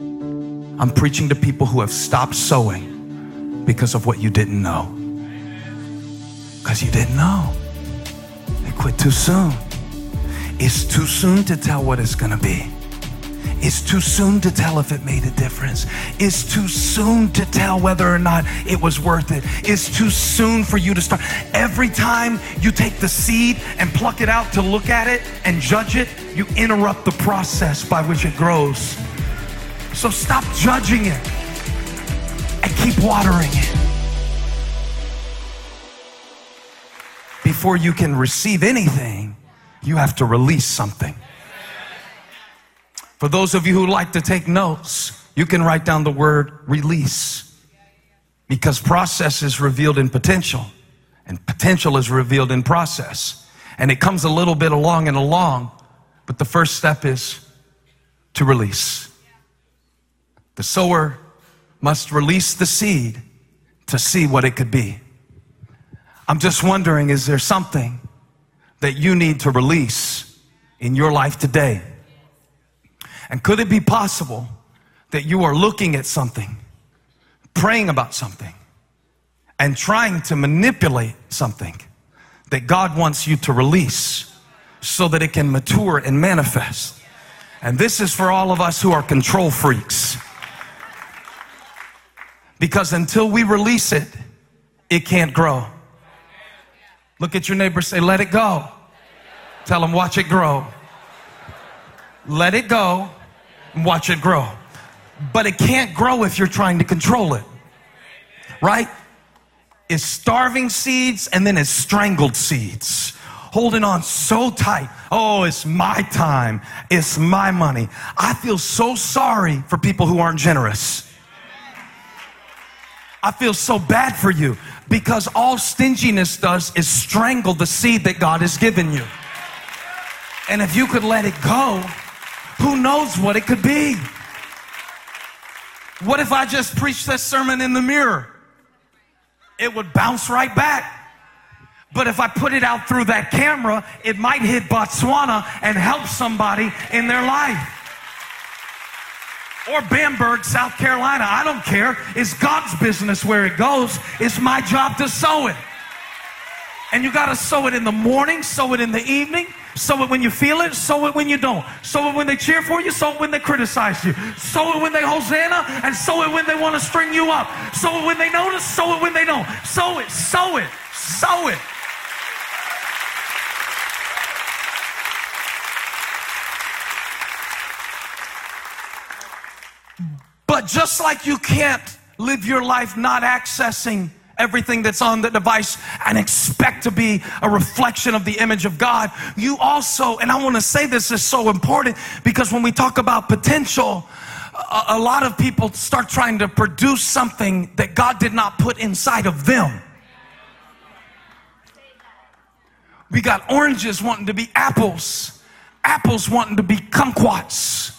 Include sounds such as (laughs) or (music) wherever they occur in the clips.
I'm preaching to people who have stopped sowing because of what you didn't know. Because you didn't know. They quit too soon. It's too soon to tell what it's going to be. It's too soon to tell if it made a difference. It's too soon to tell whether or not it was worth it. It's too soon for you to start. Every time you take the seed and pluck it out to look at it and judge it, you interrupt the process by which it grows. So stop judging it and keep watering it. Before you can receive anything, you have to release something. For those of you who like to take notes, you can write down the word release because process is revealed in potential and potential is revealed in process. And it comes a little bit along and along, but the first step is to release. The sower must release the seed to see what it could be. I'm just wondering is there something that you need to release in your life today? And could it be possible that you are looking at something, praying about something, and trying to manipulate something that God wants you to release so that it can mature and manifest? And this is for all of us who are control freaks. Because until we release it, it can't grow. Look at your neighbor, say, let it go. Tell them, watch it grow. Let it go and watch it grow. But it can't grow if you're trying to control it. Right? It's starving seeds and then it's strangled seeds. Holding on so tight. Oh, it's my time. It's my money. I feel so sorry for people who aren't generous. I feel so bad for you because all stinginess does is strangle the seed that God has given you. And if you could let it go, who knows what it could be? What if I just preached this sermon in the mirror? It would bounce right back. But if I put it out through that camera, it might hit Botswana and help somebody in their life. Or Bamberg, South Carolina. I don't care. It's God's business where it goes. It's my job to sow it. And you got to sow it in the morning, sow it in the evening, sow it when you feel it, sow it when you don't. Sow it when they cheer for you, sow it when they criticize you. Sow it when they Hosanna, and sow it when they want to string you up. Sow it when they notice, sow it when they don't. Sow it, sow it, sow it. But just like you can't live your life not accessing everything that's on the device and expect to be a reflection of the image of God. You also, and I want to say this is so important because when we talk about potential, a, a lot of people start trying to produce something that God did not put inside of them. We got oranges wanting to be apples, apples wanting to be kumquats.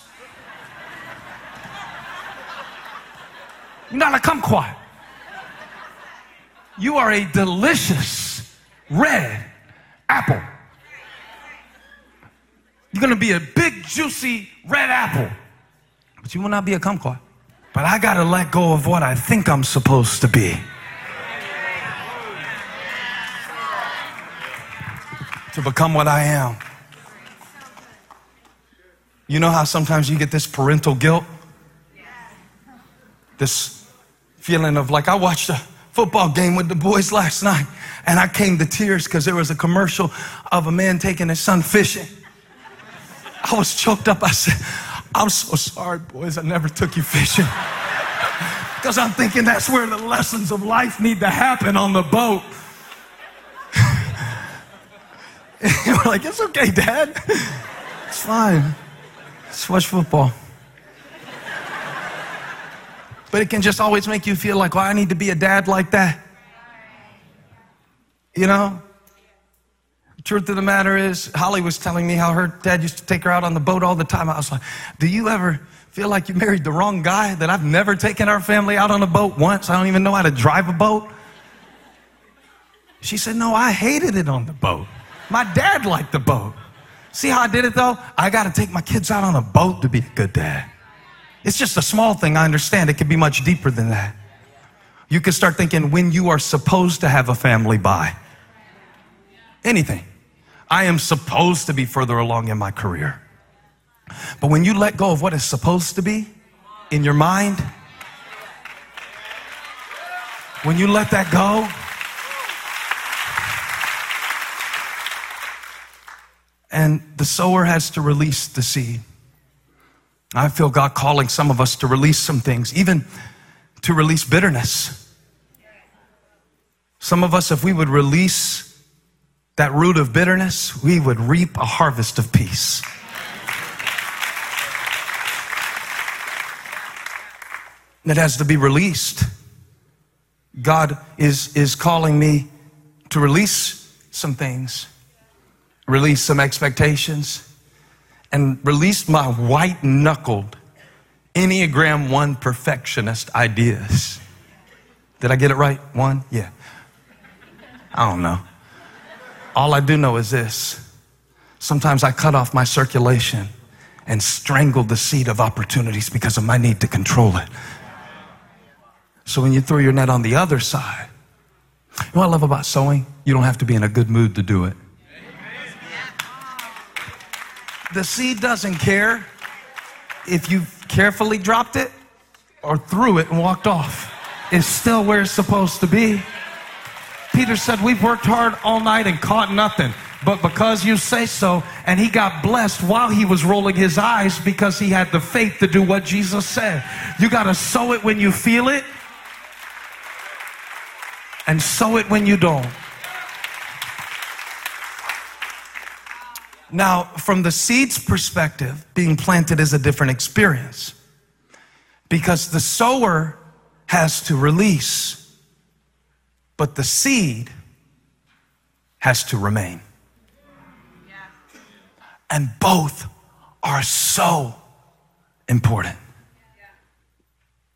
You're not a kumquat. You are a delicious red apple. You're to be a big, juicy red apple, but you will not be a kumquat. But I got to let go of what I think I'm supposed to be. To become what I am. You know how sometimes you get this parental guilt? This feeling of like, I watched a football game with the boys last night, and I came to tears because there was a commercial of a man taking his son fishing. I was choked up. I said, I'm so sorry, boys, I never took you fishing. (laughs) Because I'm thinking that's where the lessons of life need to happen on the boat. (laughs) You're like, it's okay, Dad. (laughs) It's fine. Let's watch football. But it can just always make you feel like, well, I need to be a dad like that. You know? Truth of the matter is, Holly was telling me how her dad used to take her out on the boat all the time. I was like, do you ever feel like you married the wrong guy? That I've never taken our family out on a boat once? I don't even know how to drive a boat. She said, no, I hated it on the boat. My dad liked the boat. See how I did it though? I got to take my kids out on a boat to be a good dad. It's just a small thing, I understand. It can be much deeper than that. You can start thinking when you are supposed to have a family by. Anything. I am supposed to be further along in my career. But when you let go of what is supposed to be in your mind, when you let that go, and the sower has to release the seed. I feel God calling some of us to release some things, even to release bitterness. Some of us, if we would release that root of bitterness, we would reap a harvest of peace. It has to be released. God is, is calling me to release some things, release some expectations, and release my white knuckled Enneagram 1 perfectionist ideas. Did I get it right? One? Yeah. I don't know. All I do know is this. Sometimes I cut off my circulation and strangle the seed of opportunities because of my need to control it. So when you throw your net on the other side, you know what I love about sowing? You don't have to be in a good mood to do it. The seed doesn't care if you carefully dropped it or threw it and walked off. It's still where it's supposed to be. Peter said, We've worked hard all night and caught nothing. But because you say so, and he got blessed while he was rolling his eyes because he had the faith to do what Jesus said. You got to sow it when you feel it and sow it when you don't. Now, from the seed's perspective, being planted is a different experience because the sower has to release but the seed has to remain. And both are so important.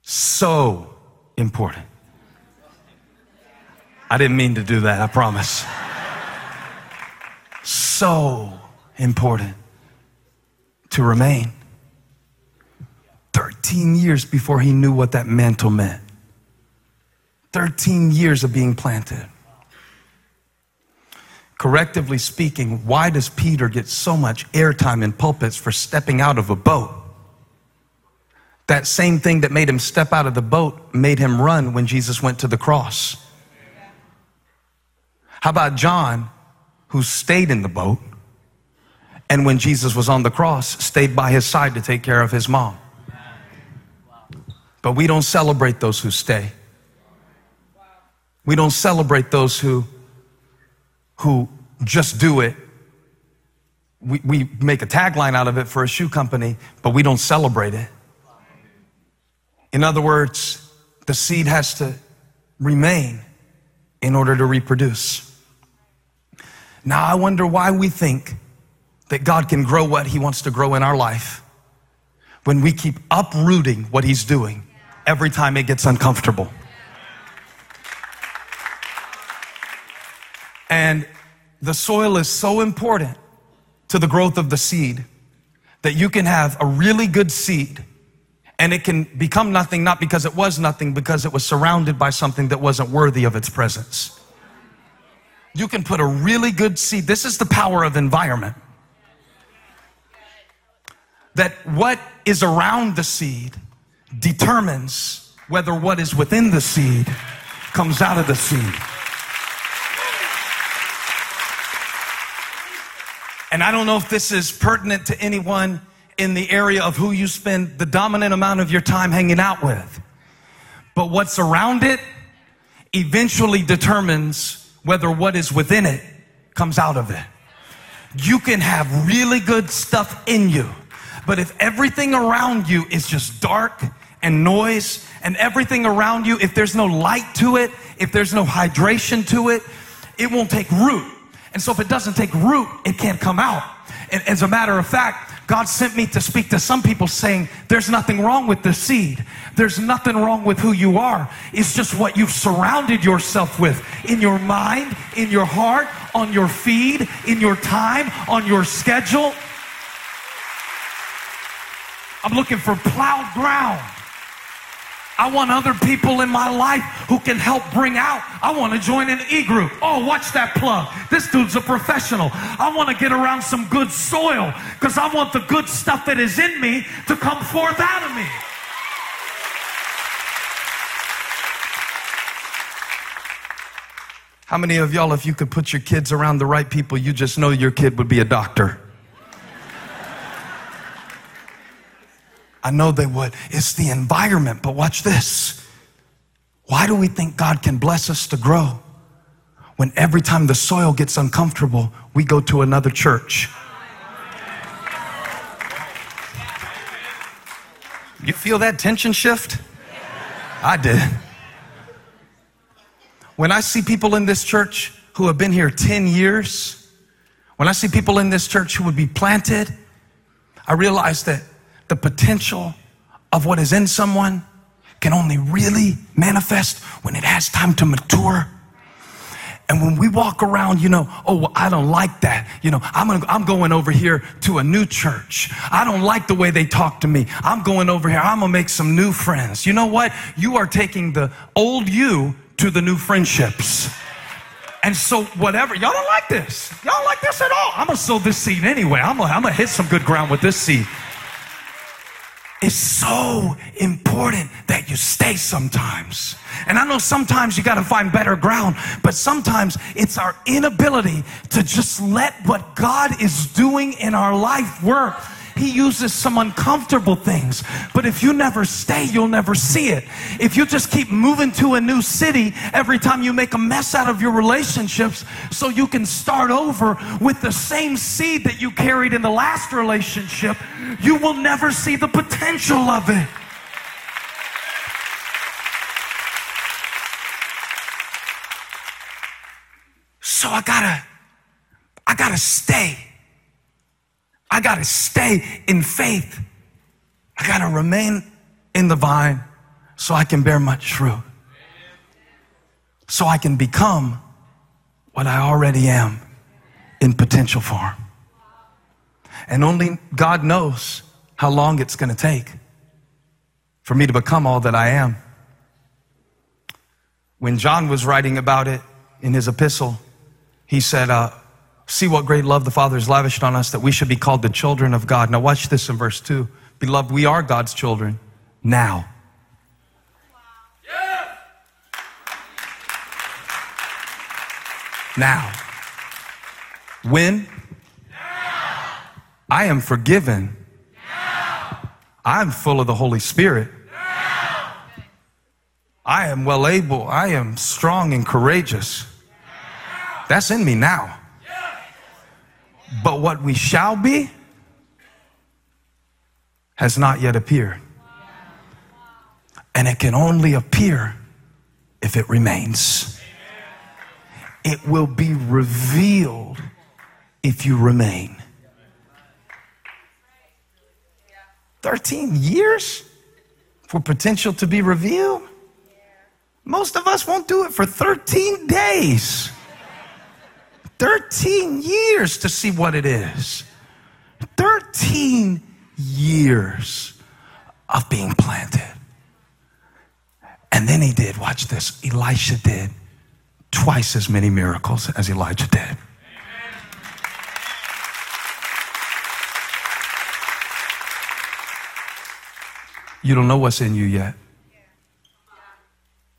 So important. I didn't mean to do that, I promise. So important to remain. 13 years before he knew what that mantle meant. 13 years of being planted. Correctively speaking, why does Peter get so much airtime in pulpits for stepping out of a boat? That same thing that made him step out of the boat made him run when Jesus went to the cross. How about John, who stayed in the boat, and when Jesus was on the cross, stayed by his side to take care of his mom? But we don't celebrate those who stay. We don't celebrate those who, who just do it. We, we make a tagline out of it for a shoe company, but we don't celebrate it. In other words, the seed has to remain in order to reproduce. Now, I wonder why we think that God can grow what He wants to grow in our life when we keep uprooting what He's doing every time it gets uncomfortable. And the soil is so important to the growth of the seed that you can have a really good seed and it can become nothing not because it was nothing, because it was surrounded by something that wasn't worthy of its presence. You can put a really good seed. This is the power of environment. That what is around the seed determines whether what is within the seed comes out of the seed. And I don't know if this is pertinent to anyone in the area of who you spend the dominant amount of your time hanging out with. But what's around it eventually determines whether what is within it comes out of it. You can have really good stuff in you, but if everything around you is just dark and noise, and everything around you, if there's no light to it, if there's no hydration to it, it won't take root. And so if it doesn't take root, it can't come out. And as a matter of fact, God sent me to speak to some people saying, There's nothing wrong with the seed. There's nothing wrong with who you are. It's just what you've surrounded yourself with in your mind, in your heart, on your feed, in your time, on your schedule. I'm looking for plowed ground. I want other people in my life who can help bring out. I want to join an E group. Oh, watch that plug. This dude's a professional. I want to get around some good soil because I want the good stuff that is in me to come forth out of me. How many of y'all, if you could put your kids around the right people, you just know your kid would be a doctor? I know they would. It's the environment, but watch this. Why do we think God can bless us to grow when every time the soil gets uncomfortable, we go to another church? You feel that tension shift? I did. When I see people in this church who have been here 10 years, when I see people in this church who would be planted, I realize that the potential of what is in someone can only really manifest when it has time to mature. And when we walk around, you know, oh, well, I don't like that. You know, I'm, gonna, I'm going over here to a new church. I don't like the way they talk to me. I'm going over here. I'm going to make some new friends. You know what? You are taking the old you to the new friendships. And so, whatever, y'all don't like this. Y'all don't like this at all. I'm going to sow this seed anyway. I'm going to hit some good ground with this seed. It's so important that you stay sometimes. And I know sometimes you got to find better ground, but sometimes it's our inability to just let what God is doing in our life work. He uses some uncomfortable things. But if you never stay, you'll never see it. If you just keep moving to a new city every time you make a mess out of your relationships so you can start over with the same seed that you carried in the last relationship, you will never see the potential of it. So I gotta, I gotta stay. I got to stay in faith. I got to remain in the vine so I can bear much fruit. So I can become what I already am in potential form. And only God knows how long it's going to take for me to become all that I am. When John was writing about it in his epistle, he said, uh, See what great love the Father has lavished on us that we should be called the children of God. Now, watch this in verse 2. Beloved, we are God's children now. Now. When? Now. I am forgiven. Now. I'm full of the Holy Spirit. Now. I am well able. I am strong and courageous. That's in me now. But what we shall be has not yet appeared. And it can only appear if it remains. It will be revealed if you remain. 13 years for potential to be revealed? Most of us won't do it for 13 days. 13 years to see what it is. 13 years of being planted. And then he did, watch this, Elisha did twice as many miracles as Elijah did. You don't know what's in you yet.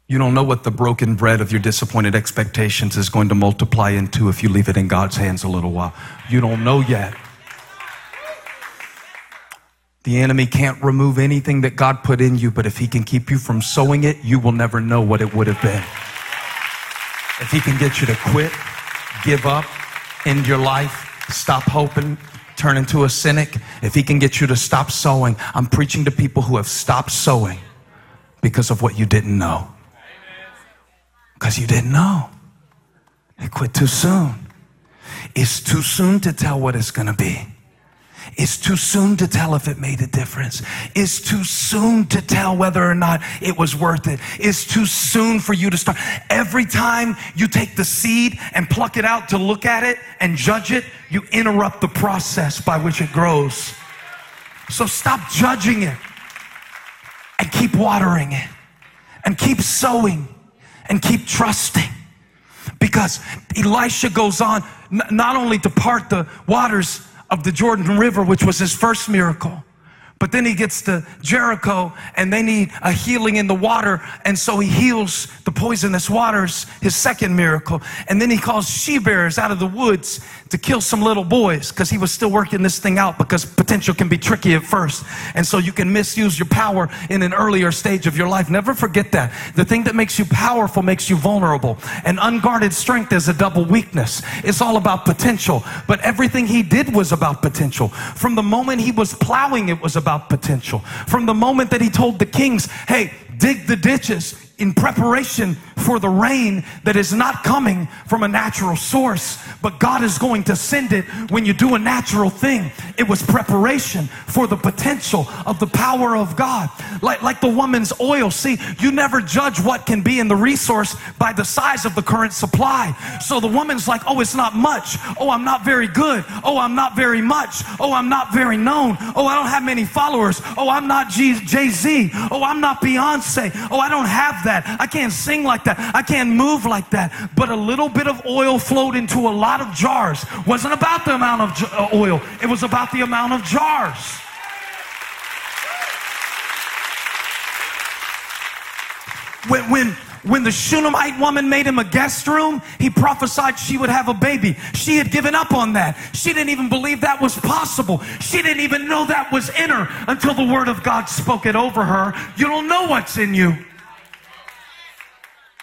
You don't know what the broken bread of your disappointed expectations is going to multiply into if you leave it in God's hands a little while. You don't know yet. The enemy can't remove anything that God put in you, but if he can keep you from sowing it, you will never know what it would have been. If he can get you to quit, give up, end your life, stop hoping, turn into a cynic, if he can get you to stop sowing, I'm preaching to people who have stopped sowing because of what you didn't know. Because you didn't know. They quit too soon. It's too soon to tell what it's going to be. It's too soon to tell if it made a difference. It's too soon to tell whether or not it was worth it. It's too soon for you to start. Every time you take the seed and pluck it out to look at it and judge it, you interrupt the process by which it grows. So stop judging it and keep watering it and keep sowing and keep trusting. Because Elisha goes on not only to part the waters of the Jordan River, which was his first miracle, but then he gets to Jericho and they need a healing in the water. And so he heals the poisonous waters, his second miracle. And then he calls she bears out of the woods to kill some little boys because he was still working this thing out because potential can be tricky at first. And so you can misuse your power in an earlier stage of your life. Never forget that. The thing that makes you powerful makes you vulnerable. And unguarded strength is a double weakness. It's all about potential. But everything he did was about potential. From the moment he was plowing, it was about potential. From the moment that he told the kings, hey, dig the ditches, in preparation for the rain that is not coming from a natural source, but God is going to send it when you do a natural thing. It was preparation for the potential of the power of God. Like, like the woman's oil. See, you never judge what can be in the resource by the size of the current supply. So the woman's like, oh, it's not much. Oh, I'm not very good. Oh, I'm not very much. Oh, I'm not very known. Oh, I don't have many followers. Oh, I'm not Jay Z. Oh, I'm not Beyonce. Oh, I don't have that. I can't sing like that. I can't move like that. But a little bit of oil flowed into a lot of jars. Wasn't about the amount of j- uh, oil. It was about the amount of jars. When, when, when the Shunammite woman made him a guest room, he prophesied she would have a baby. She had given up on that. She didn't even believe that was possible. She didn't even know that was in her until the word of God spoke it over her. You don't know what's in you.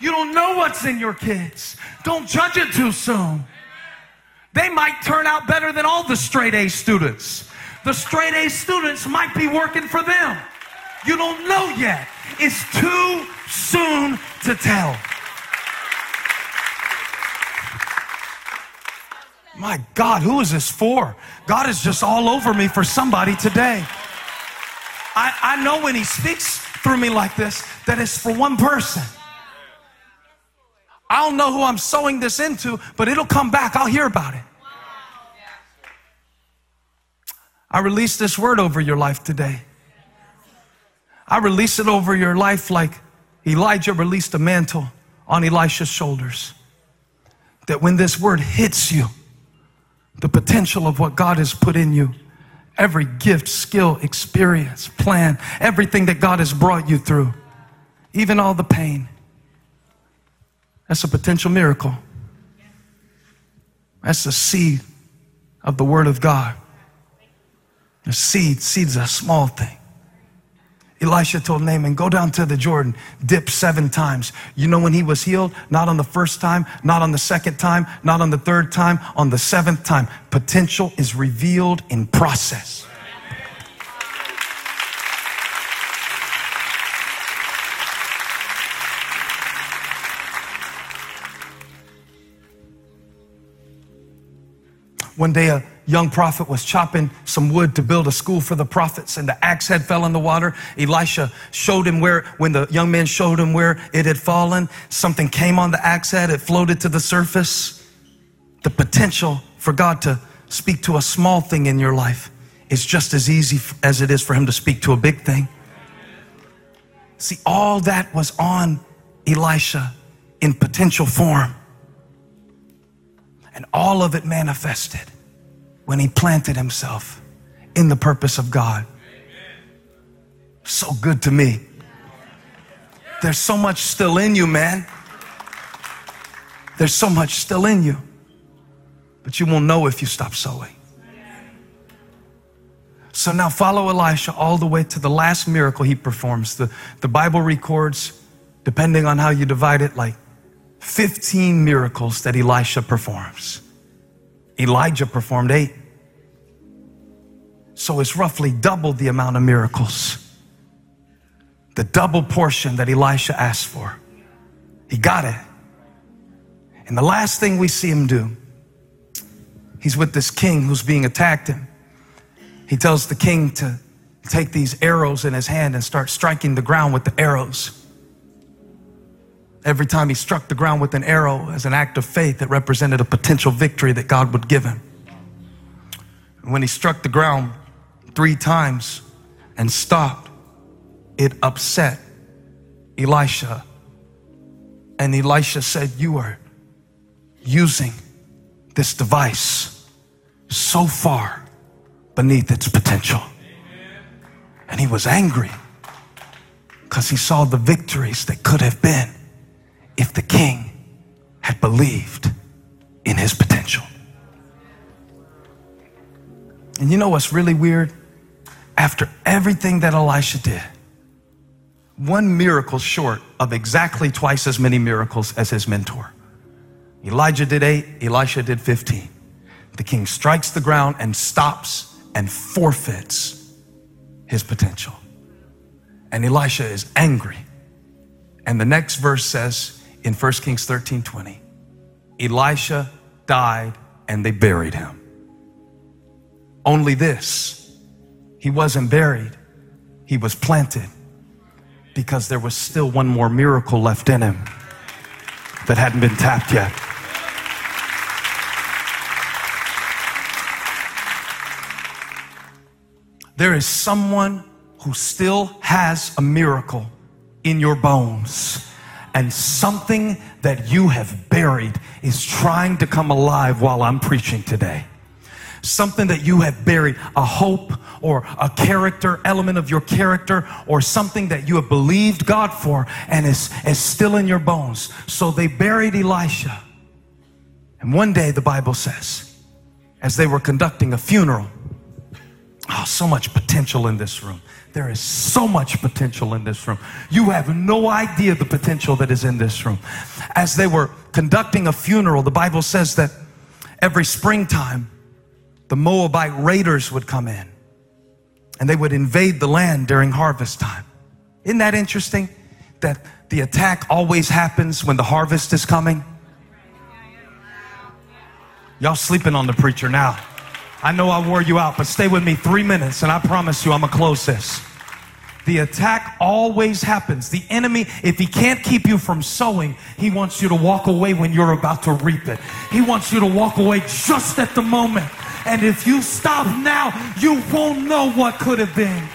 You don't know what's in your kids. Don't judge it too soon. They might turn out better than all the straight A students. The straight A students might be working for them. You don't know yet. It's too soon to tell. My God, who is this for? God is just all over me for somebody today. I, I know when He speaks through me like this that it's for one person. I don't know who I'm sowing this into, but it'll come back. I'll hear about it. I release this word over your life today. I release it over your life like Elijah released a mantle on Elisha's shoulders. That when this word hits you, the potential of what God has put in you, every gift, skill, experience, plan, everything that God has brought you through, even all the pain, that's a potential miracle. That's the seed of the Word of God. The seed, seed's a small thing. Elisha told Naaman, go down to the Jordan, dip seven times. You know when he was healed? Not on the first time, not on the second time, not on the third time, on the seventh time. Potential is revealed in process. One day, a young prophet was chopping some wood to build a school for the prophets, and the axe head fell in the water. Elisha showed him where, when the young man showed him where it had fallen, something came on the axe head, it floated to the surface. The potential for God to speak to a small thing in your life is just as easy as it is for him to speak to a big thing. See, all that was on Elisha in potential form. And all of it manifested when he planted himself in the purpose of God. So good to me. There's so much still in you, man. There's so much still in you. But you won't know if you stop sowing. So now follow Elisha all the way to the last miracle he performs. The, the Bible records, depending on how you divide it, like 15 miracles that Elisha performs. Elijah performed eight. So it's roughly double the amount of miracles. The double portion that Elisha asked for. He got it. And the last thing we see him do, he's with this king who's being attacked him. He tells the king to take these arrows in his hand and start striking the ground with the arrows. Every time he struck the ground with an arrow as an act of faith, it represented a potential victory that God would give him. And when he struck the ground, three times and stopped, it upset Elisha. And Elisha said, You are using this device so far beneath its potential. And he was angry because he saw the victories that could have been if the king had believed in his potential. And you know what's really weird? After everything that Elisha did, one miracle short of exactly twice as many miracles as his mentor. Elijah did eight, Elisha did 15. The king strikes the ground and stops and forfeits his potential. And Elisha is angry. And the next verse says in 1 Kings 13 20, Elisha died and they buried him. Only this, he wasn't buried, he was planted because there was still one more miracle left in him that hadn't been tapped yet. There is someone who still has a miracle in your bones. And something that you have buried is trying to come alive while I'm preaching today something that you have buried, a hope or a character, element of your character, or something that you have believed God for and is, is still in your bones. So they buried Elisha. And one day, the Bible says, as they were conducting a funeral, oh, so much potential in this room. There is so much potential in this room. You have no idea the potential that is in this room. As they were conducting a funeral, the Bible says that every springtime, the Moabite raiders would come in and they would invade the land during harvest time. Isn't that interesting? That the attack always happens when the harvest is coming. Y'all sleeping on the preacher now. I know I wore you out, but stay with me three minutes and I promise you I'm gonna close this. The attack always happens. The enemy, if he can't keep you from sowing, he wants you to walk away when you're about to reap it. He wants you to walk away just at the moment. And if you stop now, you won't know what could have been.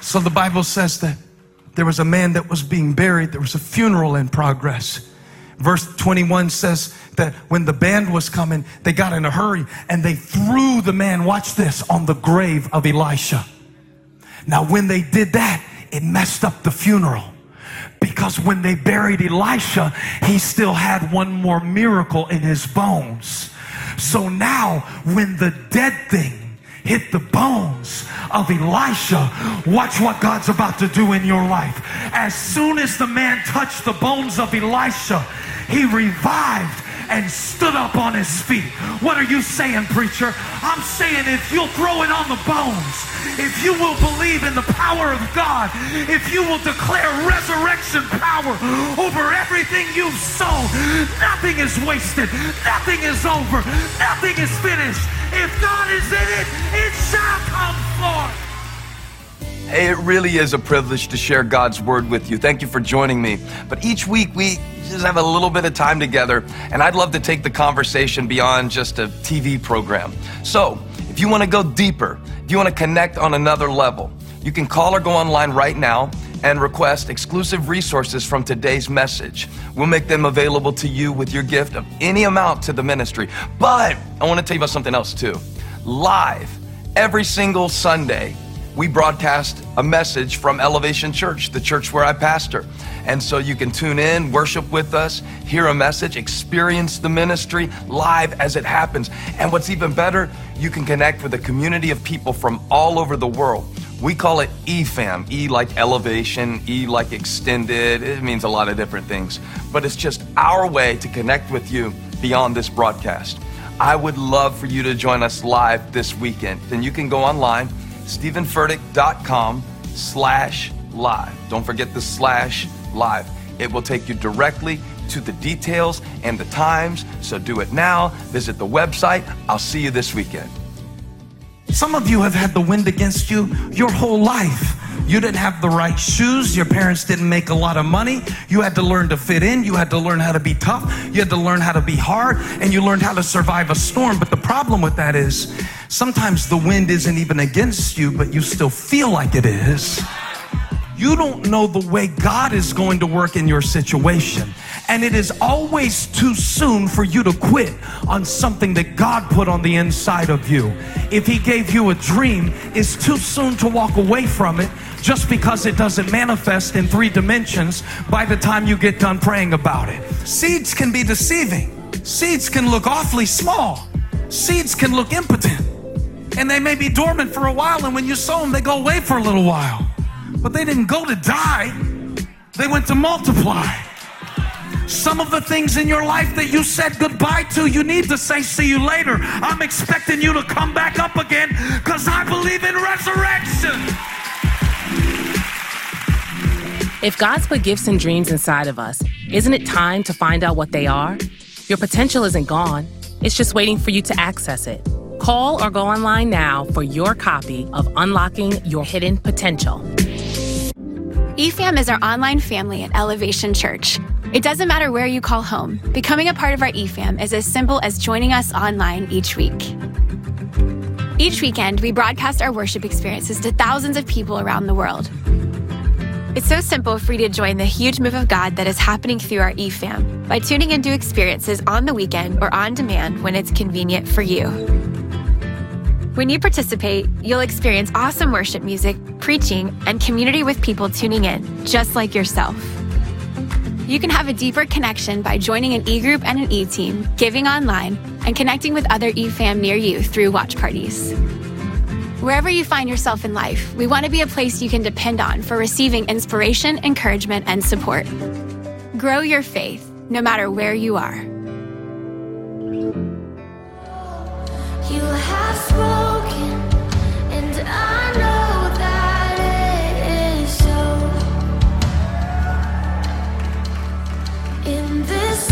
So the Bible says that there was a man that was being buried, there was a funeral in progress. Verse 21 says that when the band was coming, they got in a hurry and they threw the man, watch this, on the grave of Elisha. Now, when they did that, it messed up the funeral. Because when they buried Elisha, he still had one more miracle in his bones. So now, when the dead thing hit the bones of Elisha, watch what God's about to do in your life. As soon as the man touched the bones of Elisha, he revived and stood up on his feet. What are you saying, preacher? I'm saying if you'll throw it on the bones, if you will believe in the power of God, if you will declare resurrection power over everything you've sown, nothing is wasted, nothing is over, nothing is finished. If God is in it, it shall come forth. Hey, it really is a privilege to share God's word with you. Thank you for joining me. But each week we just have a little bit of time together, and I'd love to take the conversation beyond just a TV program. So, if you want to go deeper, if you want to connect on another level, you can call or go online right now and request exclusive resources from today's message. We'll make them available to you with your gift of any amount to the ministry. But I want to tell you about something else too. Live every single Sunday, we broadcast a message from Elevation Church, the church where I pastor. And so you can tune in, worship with us, hear a message, experience the ministry live as it happens. And what's even better, you can connect with a community of people from all over the world. We call it EFAM, E like elevation, E like extended. It means a lot of different things. But it's just our way to connect with you beyond this broadcast. I would love for you to join us live this weekend. Then you can go online stevenfurtick.com slash live. Don't forget the slash live. It will take you directly to the details and the times. So do it now. Visit the website. I'll see you this weekend. Some of you have had the wind against you your whole life. You didn't have the right shoes. Your parents didn't make a lot of money. You had to learn to fit in. You had to learn how to be tough. You had to learn how to be hard. And you learned how to survive a storm. But the problem with that is sometimes the wind isn't even against you, but you still feel like it is. You don't know the way God is going to work in your situation. And it is always too soon for you to quit on something that God put on the inside of you. If He gave you a dream, it's too soon to walk away from it just because it doesn't manifest in three dimensions by the time you get done praying about it. Seeds can be deceiving, seeds can look awfully small, seeds can look impotent, and they may be dormant for a while, and when you sow them, they go away for a little while. But they didn't go to die, they went to multiply. Some of the things in your life that you said goodbye to, you need to say, See you later. I'm expecting you to come back up again because I believe in resurrection. If God's put gifts and dreams inside of us, isn't it time to find out what they are? Your potential isn't gone, it's just waiting for you to access it. Call or go online now for your copy of Unlocking Your Hidden Potential. EFAM is our online family at Elevation Church. It doesn't matter where you call home, becoming a part of our EFAM is as simple as joining us online each week. Each weekend, we broadcast our worship experiences to thousands of people around the world. It's so simple for you to join the huge move of God that is happening through our EFAM by tuning into experiences on the weekend or on demand when it's convenient for you. When you participate, you'll experience awesome worship music, preaching, and community with people tuning in, just like yourself. You can have a deeper connection by joining an e group and an e team, giving online, and connecting with other e fam near you through watch parties. Wherever you find yourself in life, we want to be a place you can depend on for receiving inspiration, encouragement, and support. Grow your faith, no matter where you are. You.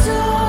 so